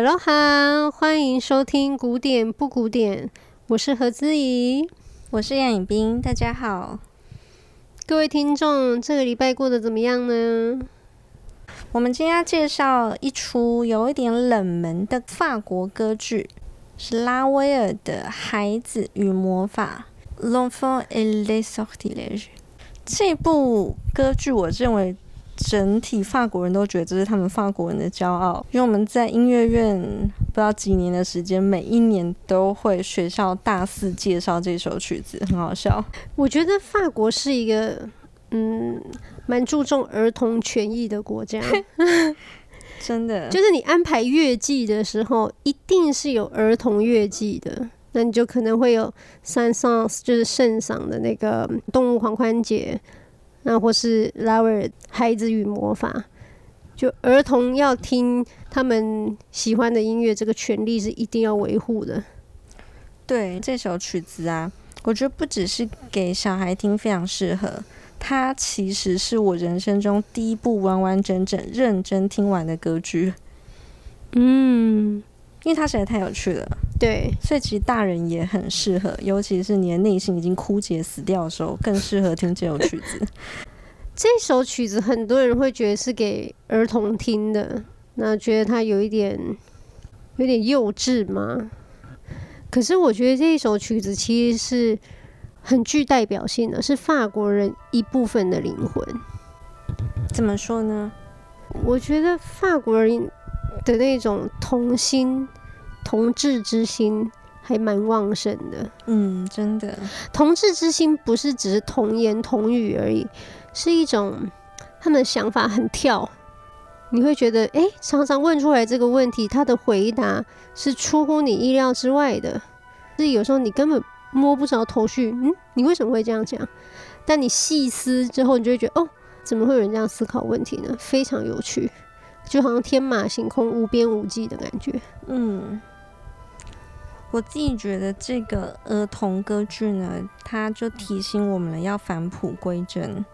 Hello 哈，欢迎收听古典不古典，我是何姿怡，我是杨颖冰，大家好，各位听众，这个礼拜过得怎么样呢？我们今天要介绍一出有一点冷门的法国歌剧，是拉威尔的《孩子与魔法》（L'Enfant et Sortilège）。这部歌剧，我认为整体法国人都觉得这是他们法国人的骄傲，因为我们在音乐院不知道几年的时间，每一年都会学校大肆介绍这首曲子，很好笑。我觉得法国是一个嗯，蛮注重儿童权益的国家，真的，就是你安排乐季的时候，一定是有儿童乐季的。那你就可能会有 Saint-Saëns 就是圣赏的那个动物狂欢节，那或是拉威尔孩子与魔法，就儿童要听他们喜欢的音乐，这个权利是一定要维护的。对，这首曲子啊，我觉得不只是给小孩听非常适合，它其实是我人生中第一部完完整整认真听完的歌剧。嗯。因为它实在太有趣了，对，所以其实大人也很适合，尤其是你的内心已经枯竭死掉的时候，更适合听这首曲子。这首曲子很多人会觉得是给儿童听的，那觉得它有一点有点幼稚吗？可是我觉得这一首曲子其实是很具代表性的，是法国人一部分的灵魂。怎么说呢？我觉得法国人。的那种童心、童稚之心还蛮旺盛的。嗯，真的，同志之心不是只是童言童语而已，是一种他们的想法很跳。你会觉得，哎、欸，常常问出来这个问题，他的回答是出乎你意料之外的。是有时候你根本摸不着头绪，嗯，你为什么会这样讲？但你细思之后，你就会觉得，哦，怎么会有人这样思考问题呢？非常有趣。就好像天马行空、无边无际的感觉。嗯，我自己觉得这个儿童歌剧呢，它就提醒我们了，要返璞归真，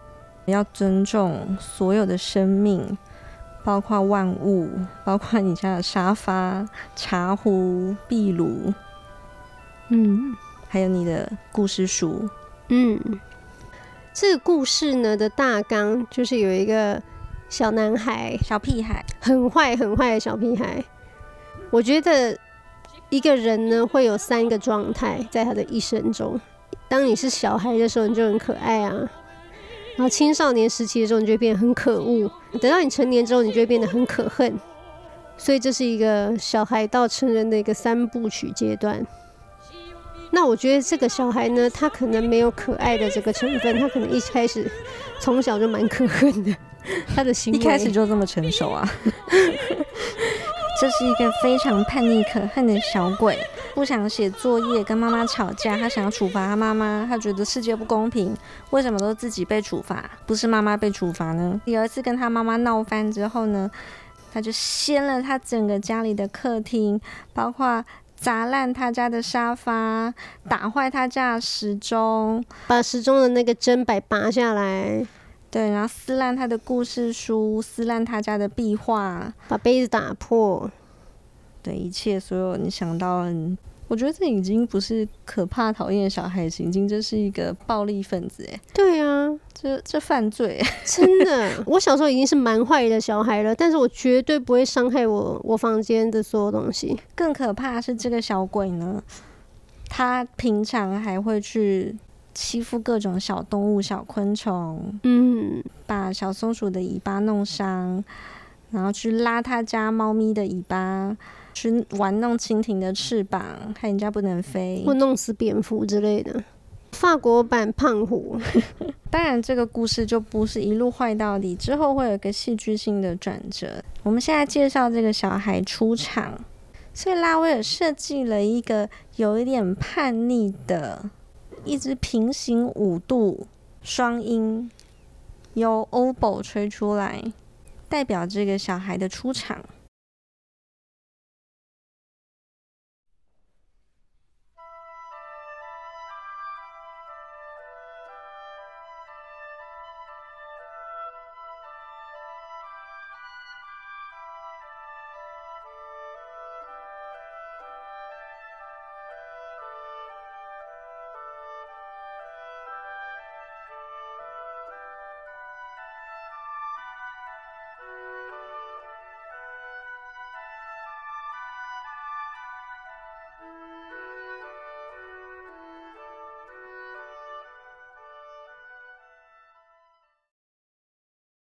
要尊重所有的生命，包括万物，包括你家的沙发、茶壶、壁炉，嗯，还有你的故事书。嗯，这个故事呢的大纲就是有一个。小男孩，小屁孩，很坏很坏的小屁孩。我觉得一个人呢会有三个状态在他的一生中。当你是小孩的时候，你就很可爱啊；然后青少年时期的时候，你就会变得很可恶；等到你成年之后，你就会变得很可恨。所以这是一个小孩到成人的一个三部曲阶段。那我觉得这个小孩呢，他可能没有可爱的这个成分，他可能一开始从小就蛮可恨的。他的行为一开始就这么成熟啊！这是一个非常叛逆可恨的小鬼，不想写作业，跟妈妈吵架，他想要处罚他妈妈，他觉得世界不公平，为什么都自己被处罚，不是妈妈被处罚呢？有一次跟他妈妈闹翻之后呢，他就掀了他整个家里的客厅，包括砸烂他家的沙发，打坏他家的时钟，把时钟的那个针摆拔下来。对，然后撕烂他的故事书，撕烂他家的壁画，把杯子打破。对，一切所有你想到，我觉得这已经不是可怕讨厌的小孩行径，这是一个暴力分子哎。对啊，这这犯罪，真的。我小时候已经是蛮坏的小孩了，但是我绝对不会伤害我我房间的所有东西。更可怕的是这个小鬼呢，他平常还会去。欺负各种小动物、小昆虫，嗯，把小松鼠的尾巴弄伤，然后去拉他家猫咪的尾巴，去玩弄蜻蜓的翅膀，害人家不能飞，或弄死蝙蝠之类的。法国版胖虎，当然这个故事就不是一路坏到底，之后会有一个戏剧性的转折。我们现在介绍这个小孩出场，所以拉威尔设计了一个有一点叛逆的。一支平行五度双音，由 oboe 吹出来，代表这个小孩的出场。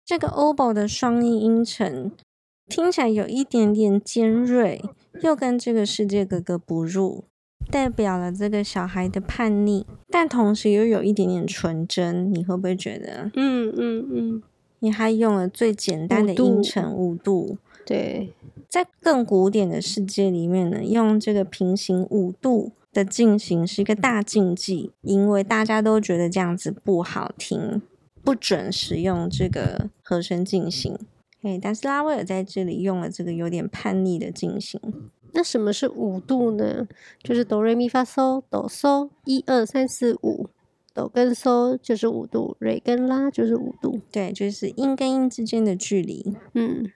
这个 oboe 的双音音程听起来有一点点尖锐，又跟这个世界格格不入，代表了这个小孩的叛逆，但同时又有一点点纯真。你会不会觉得？嗯嗯嗯。你还用了最简单的音程五度。对，在更古典的世界里面呢，用这个平行五度的进行是一个大禁忌，因为大家都觉得这样子不好听，不准使用这个和声进行。嘿，但是拉威尔在这里用了这个有点叛逆的进行。那什么是五度呢？就是哆瑞咪发嗦哆嗦，一二三四五，哆跟嗦就是五度，瑞跟拉就是五度。对，就是音跟音之间的距离。嗯。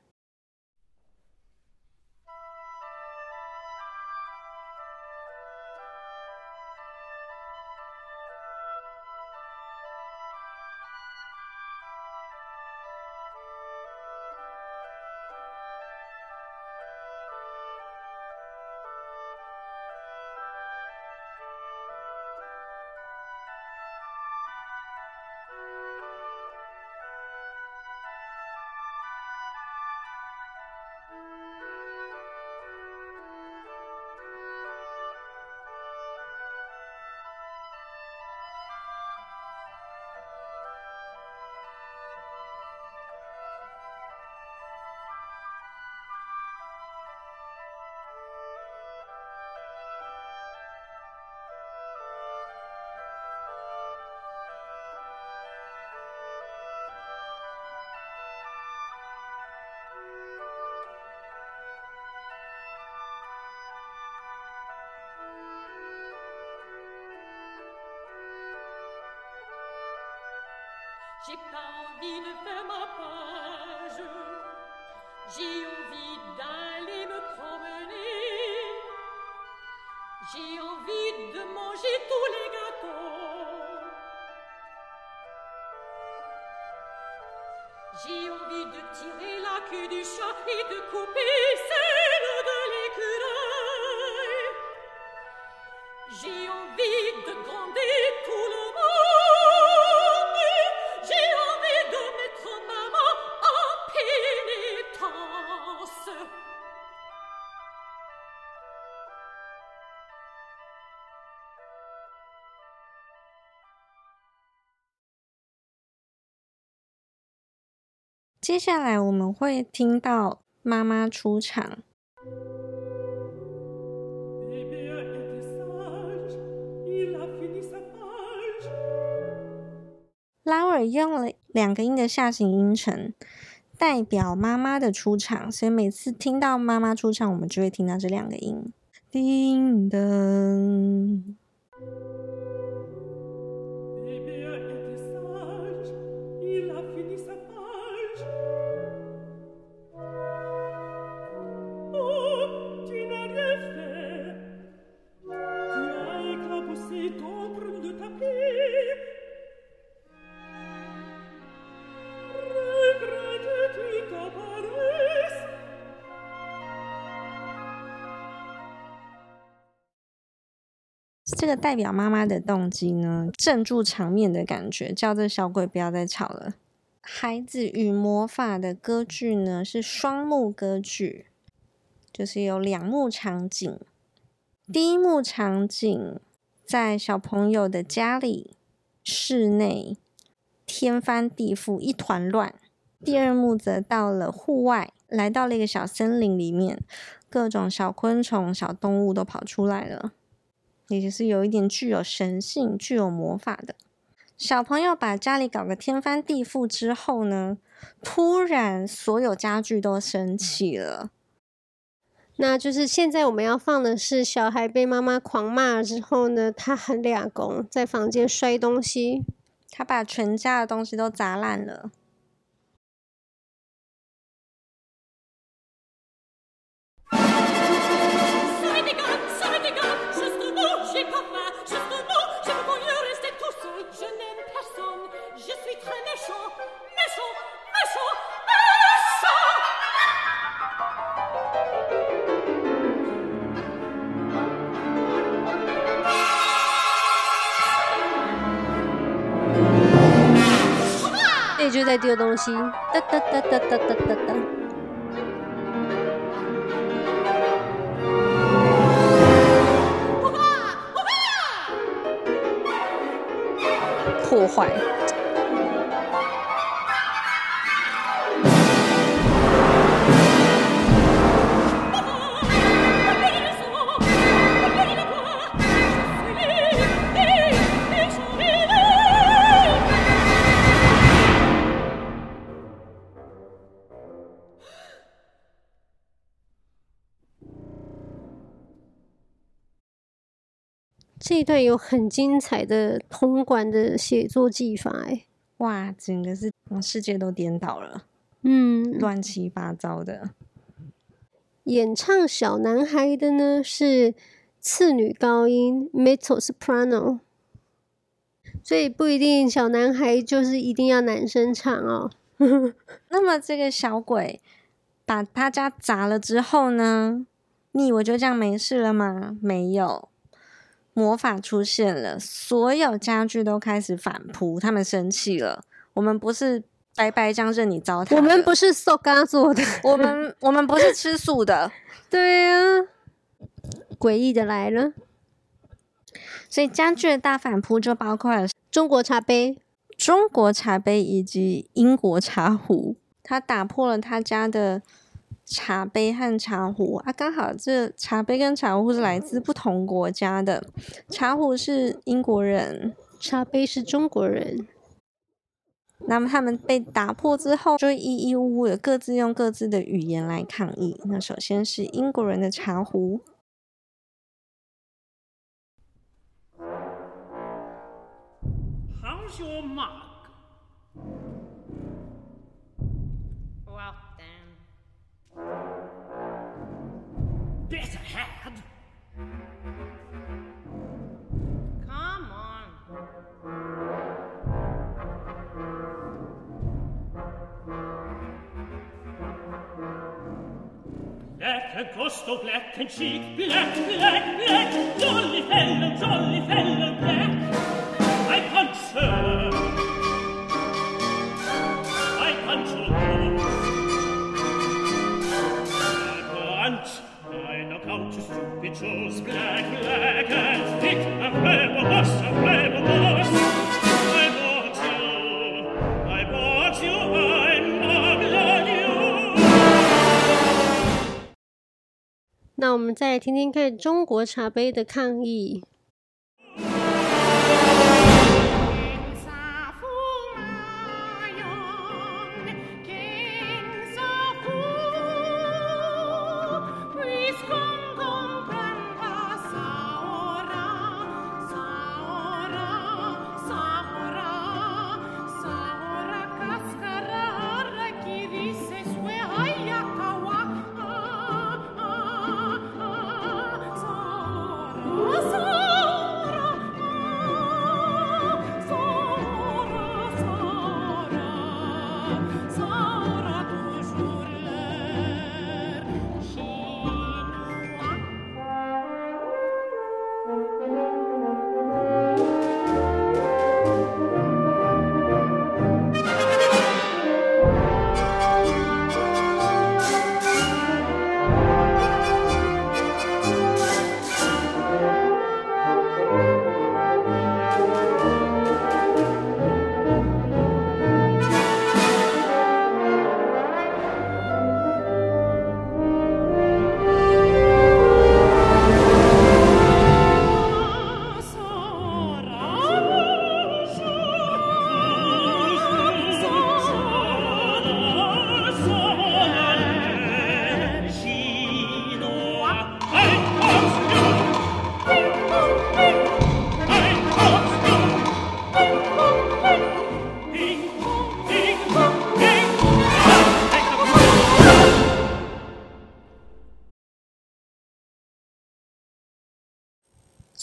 J'ai pas envie de faire ma page. J'ai envie d'aller me promener. J'ai envie de manger tous les gâteaux. J'ai envie de tirer la queue du chat et de couper 接下来我们会听到妈妈出场。拉尔用了两个音的下行音程，代表妈妈的出场，所以每次听到妈妈出场，我们就会听到这两个音。叮当。个代表妈妈的动机呢，镇住场面的感觉，叫这小鬼不要再吵了。孩子与魔法的歌剧呢，是双幕歌剧，就是有两幕场景。第一幕场景在小朋友的家里，室内天翻地覆，一团乱。第二幕则到了户外，来到了一个小森林里面，各种小昆虫、小动物都跑出来了。也是有一点具有神性、具有魔法的小朋友，把家里搞个天翻地覆之后呢，突然所有家具都生气了。那就是现在我们要放的是小孩被妈妈狂骂之后呢，他很俩公在房间摔东西，他把全家的东西都砸烂了。就在丢东西，哒哒哒哒哒哒哒哒。破坏。这一段有很精彩的通管的写作技法，哎，哇，整个是世界都颠倒了，嗯，乱七八糟的。演唱小男孩的呢是次女高音 mezzo soprano，所以不一定小男孩就是一定要男生唱哦。那么这个小鬼把他家砸了之后呢？你以为就这样没事了吗？没有。魔法出现了，所有家具都开始反扑，他们生气了。我们不是白白这样任你糟蹋，我们不是塑胶做的，我们我们不是吃素的。对呀、啊，诡异的来了。所以家具的大反扑就包括了中国茶杯、中国茶杯以及英国茶壶，他打破了他家的。茶杯和茶壶啊，刚好这茶杯跟茶壶是来自不同国家的，茶壶是英国人，茶杯是中国人。那么他们被打破之后，就一一呜呜的各自用各自的语言来抗议。那首先是英国人的茶壶。costo black and cheek, black, black, black, jolly fellow, jolly fellow. 再听听看中国茶杯的抗议。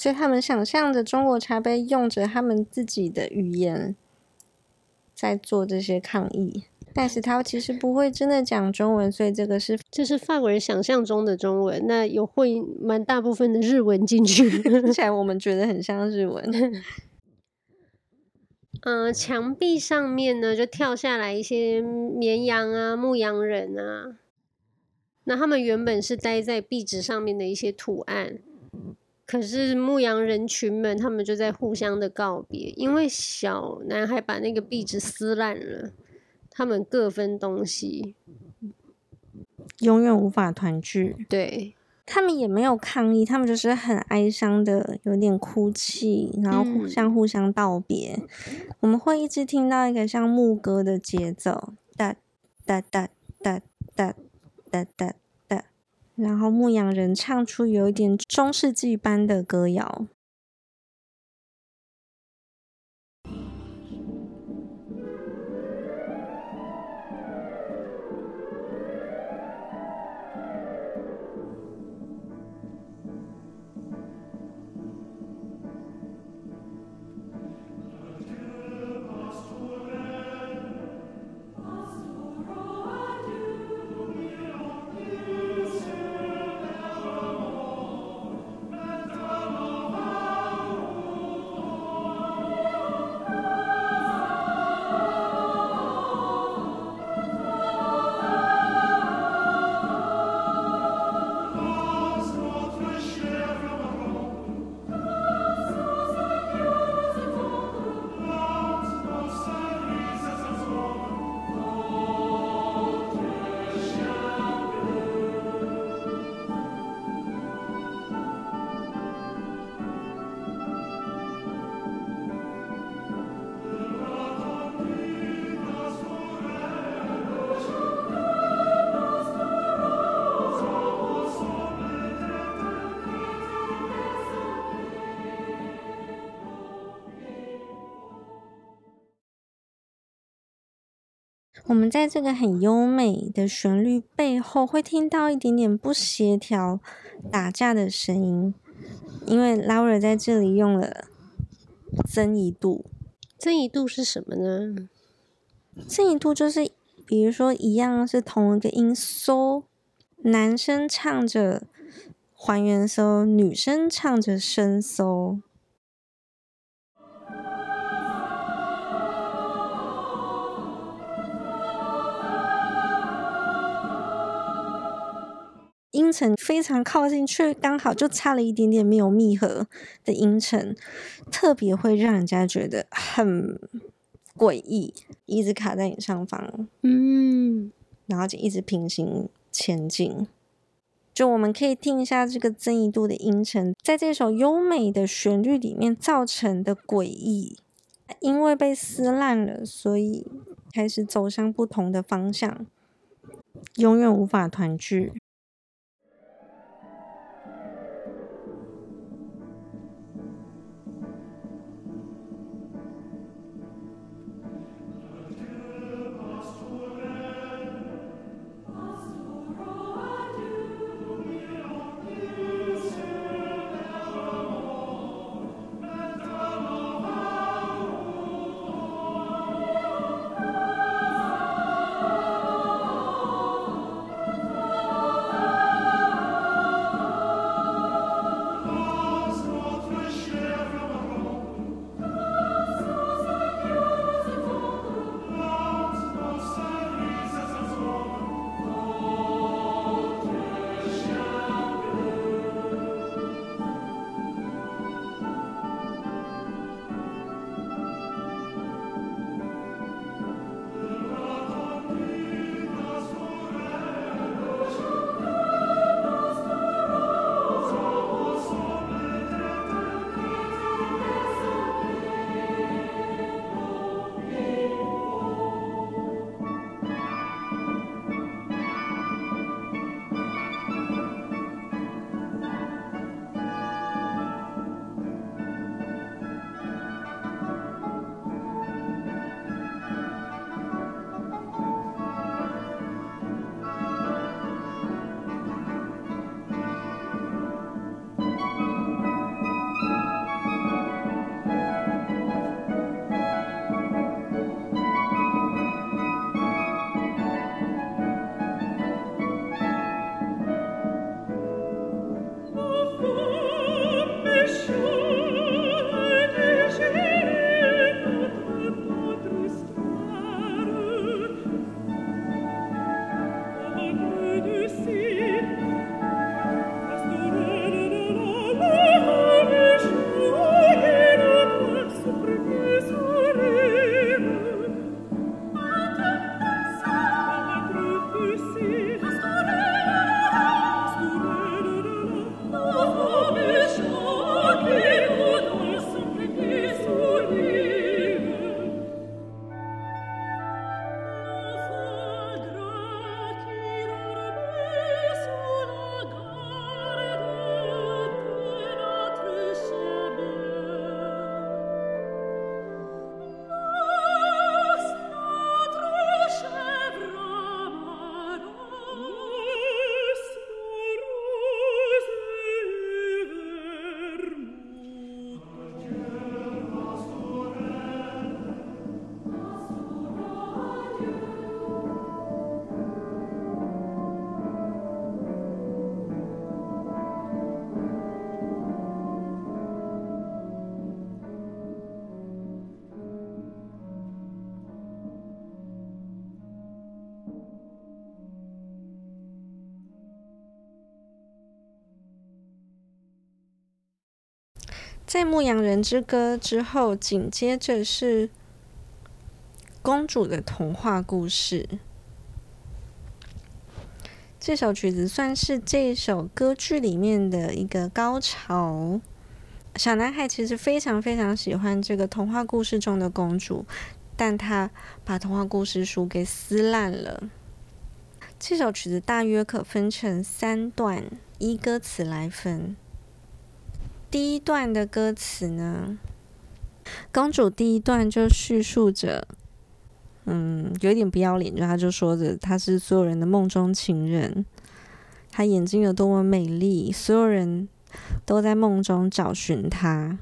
所以他们想象着中国茶杯用着他们自己的语言在做这些抗议，但是他其实不会真的讲中文，所以这个是这是法国人想象中的中文，那有混蛮大部分的日文进去，听起来我们觉得很像日文。呃，墙壁上面呢就跳下来一些绵羊啊、牧羊人啊。那他们原本是待在壁纸上面的一些图案，可是牧羊人群们他们就在互相的告别因为小男孩把那个壁纸撕烂了他们各分东西。永远无法团聚。对。他们也没有抗议他们就是很哀伤的有点哭泣然后互相互相道别。我们会一直听到一个像牧歌的节奏哒哒哒哒哒哒哒。然后牧羊人唱出有一点中世纪般的歌谣。我们在这个很优美的旋律背后，会听到一点点不协调、打架的声音，因为劳尔在这里用了增一度。增一度是什么呢？增一度就是，比如说一样是同一个音嗦，男生唱着还原嗦，女生唱着升嗦。音程非常靠近，却刚好就差了一点点没有密合的音程，特别会让人家觉得很诡异，一直卡在你上方，嗯，然后就一直平行前进。就我们可以听一下这个增一度的音程，在这首优美的旋律里面造成的诡异，因为被撕烂了，所以开始走向不同的方向，永远无法团聚。在《牧羊人之歌》之后，紧接着是公主的童话故事。这首曲子算是这首歌剧里面的一个高潮。小男孩其实非常非常喜欢这个童话故事中的公主，但他把童话故事书给撕烂了。这首曲子大约可分成三段，依歌词来分。第一段的歌词呢，公主第一段就叙述着。嗯，有一点不要脸，就她就说着她是所有人的梦中情人，她眼睛有多么美丽，所有人都在梦中找寻她。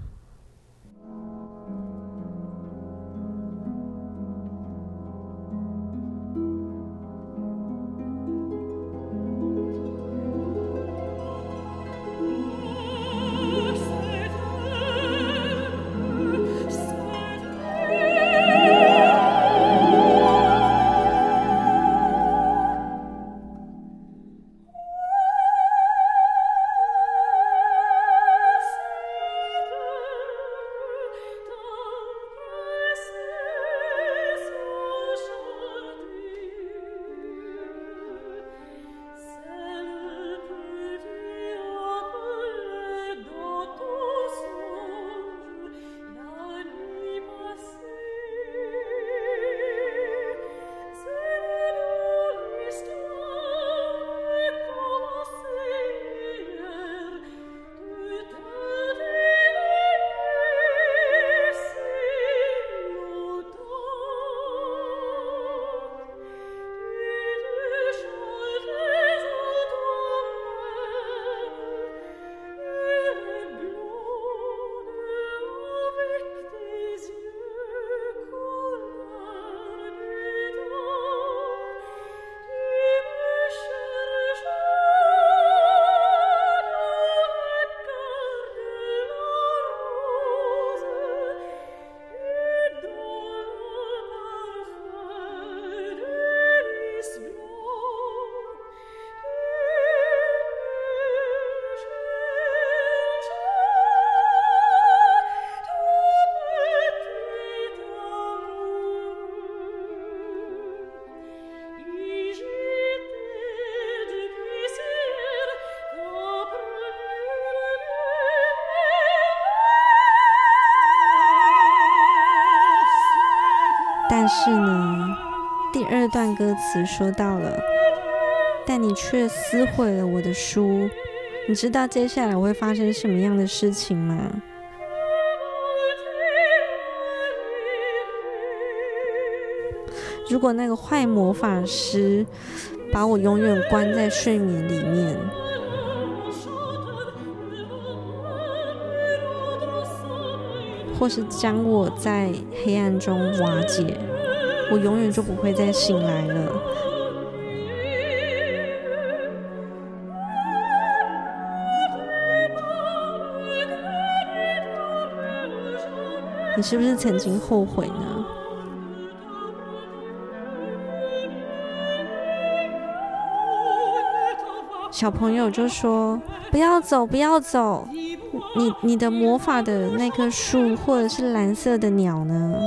是呢，第二段歌词说到了，但你却撕毁了我的书。你知道接下来会发生什么样的事情吗？如果那个坏魔法师把我永远关在睡眠里面，或是将我在黑暗中瓦解。我永远就不会再醒来了。你是不是曾经后悔呢？小朋友就说：“不要走，不要走！你你的魔法的那棵树，或者是蓝色的鸟呢？”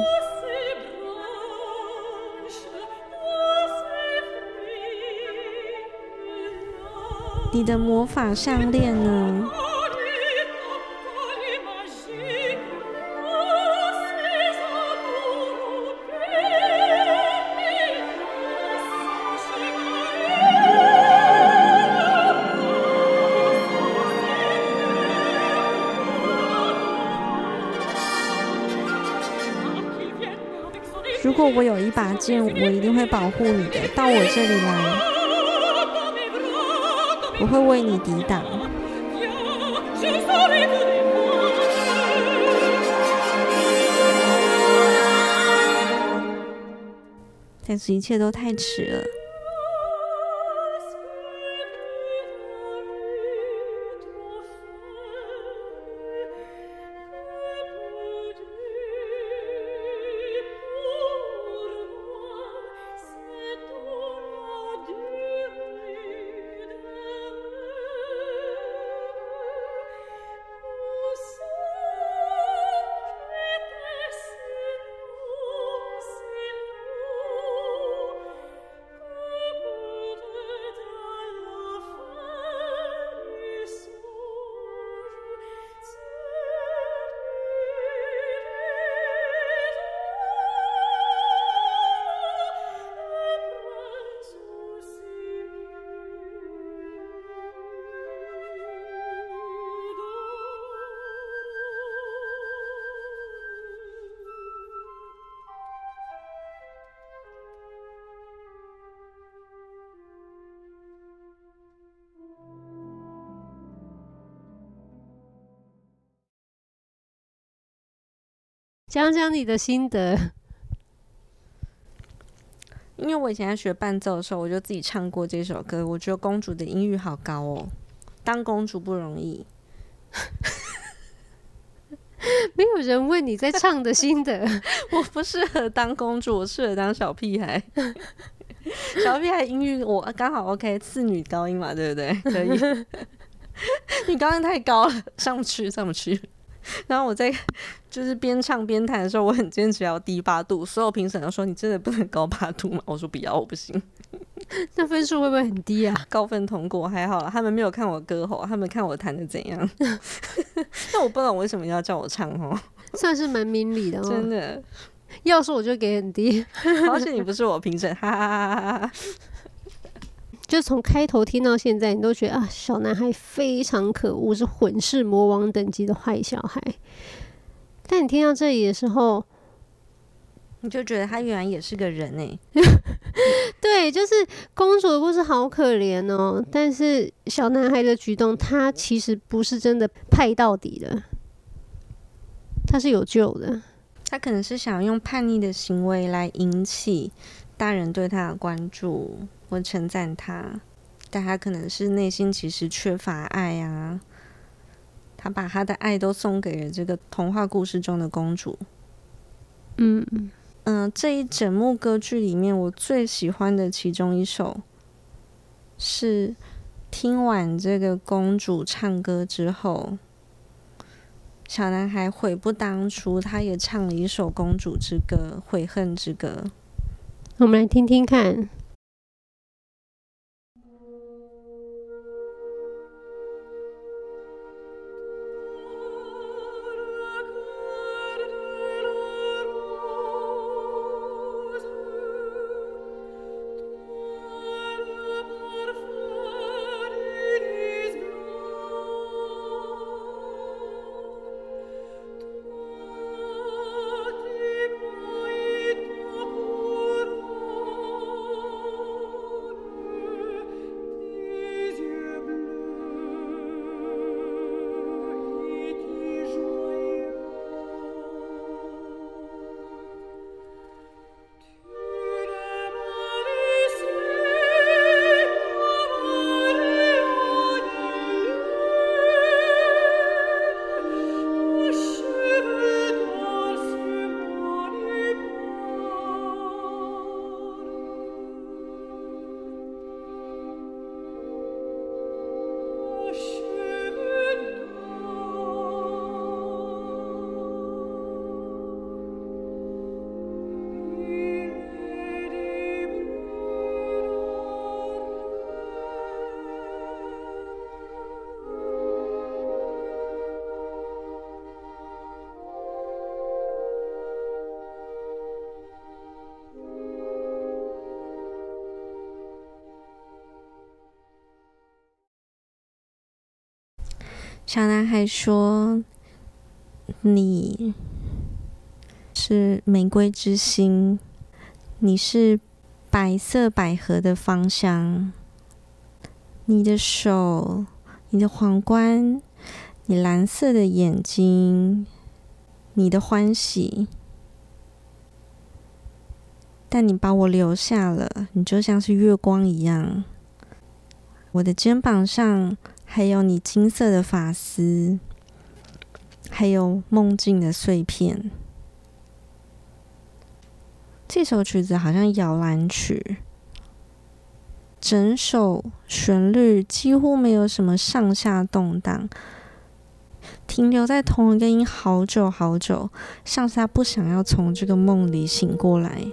你的魔法项链呢？如果我有一把剑，我一定会保护你的。到我这里来。我会为你抵挡，但是一切都太迟了。讲讲你的心得。因为我以前在学伴奏的时候，我就自己唱过这首歌。我觉得公主的音域好高哦，当公主不容易。没有人问你在唱的心得，我不适合当公主，我适合当小屁孩。小屁孩音域我刚好 OK，次女高音嘛，对不对？可以。你高音太高了，上不去，上不去。然后我在就是边唱边弹的时候，我很坚持要低八度。所有评审都说：“你真的不能高八度吗？”我说：“不要，我不行。”那分数会不会很低啊？高分通过还好，他们没有看我歌喉，他们看我弹的怎样。那我不知道为什么要叫我唱哦，算是蛮明理的哦。真的，要是我就给很低。而且你不是我评审，哈哈哈哈哈哈。就从开头听到现在，你都觉得啊，小男孩非常可恶，是混世魔王等级的坏小孩。但你听到这里的时候，你就觉得他原来也是个人哎。对，就是公主的故事好可怜哦。但是小男孩的举动，他其实不是真的派到底的，他是有救的。他可能是想用叛逆的行为来引起大人对他的关注。我称赞他，但他可能是内心其实缺乏爱啊。他把他的爱都送给了这个童话故事中的公主。嗯嗯、呃，这一整幕歌剧里面，我最喜欢的其中一首，是听完这个公主唱歌之后，小男孩悔不当初，他也唱了一首公主之歌，悔恨之歌。我们来听听看。小男孩说：“你是玫瑰之心，你是白色百合的芳香，你的手，你的皇冠，你蓝色的眼睛，你的欢喜。但你把我留下了，你就像是月光一样，我的肩膀上。”还有你金色的发丝，还有梦境的碎片。这首曲子好像摇篮曲，整首旋律几乎没有什么上下动荡，停留在同一个音好久好久，像是他不想要从这个梦里醒过来。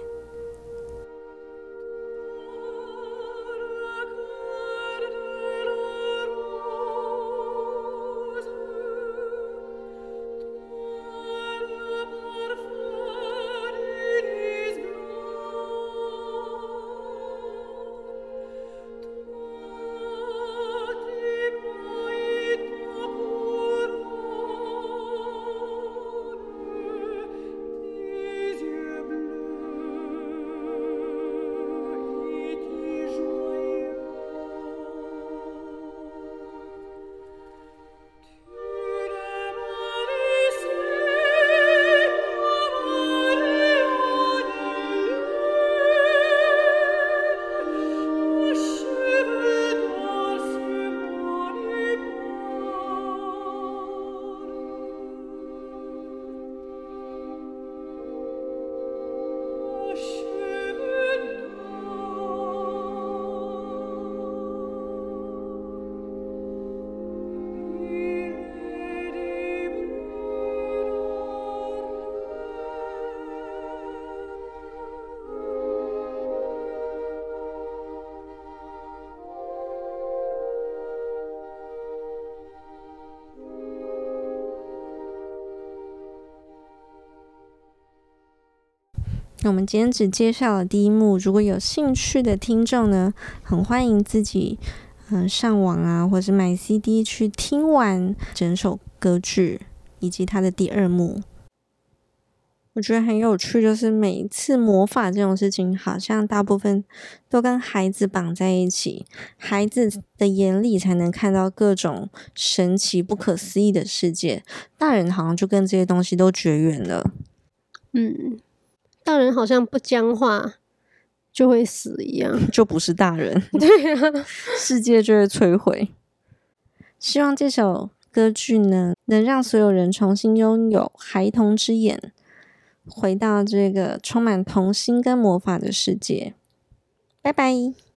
那我们今天只介绍了第一幕，如果有兴趣的听众呢，很欢迎自己嗯、上网啊，或是买 CD 去听完整首歌剧以及它的第二幕。我觉得很有趣，就是每一次魔法这种事情，好像大部分都跟孩子绑在一起，孩子的眼里才能看到各种神奇、不可思议的世界，大人好像就跟这些东西都绝缘了。嗯。大人好像不僵化就会死一样，就不是大人。对啊，世界就会摧毁。希望这首歌剧呢，能让所有人重新拥有孩童之眼，回到这个充满童心跟魔法的世界。拜拜。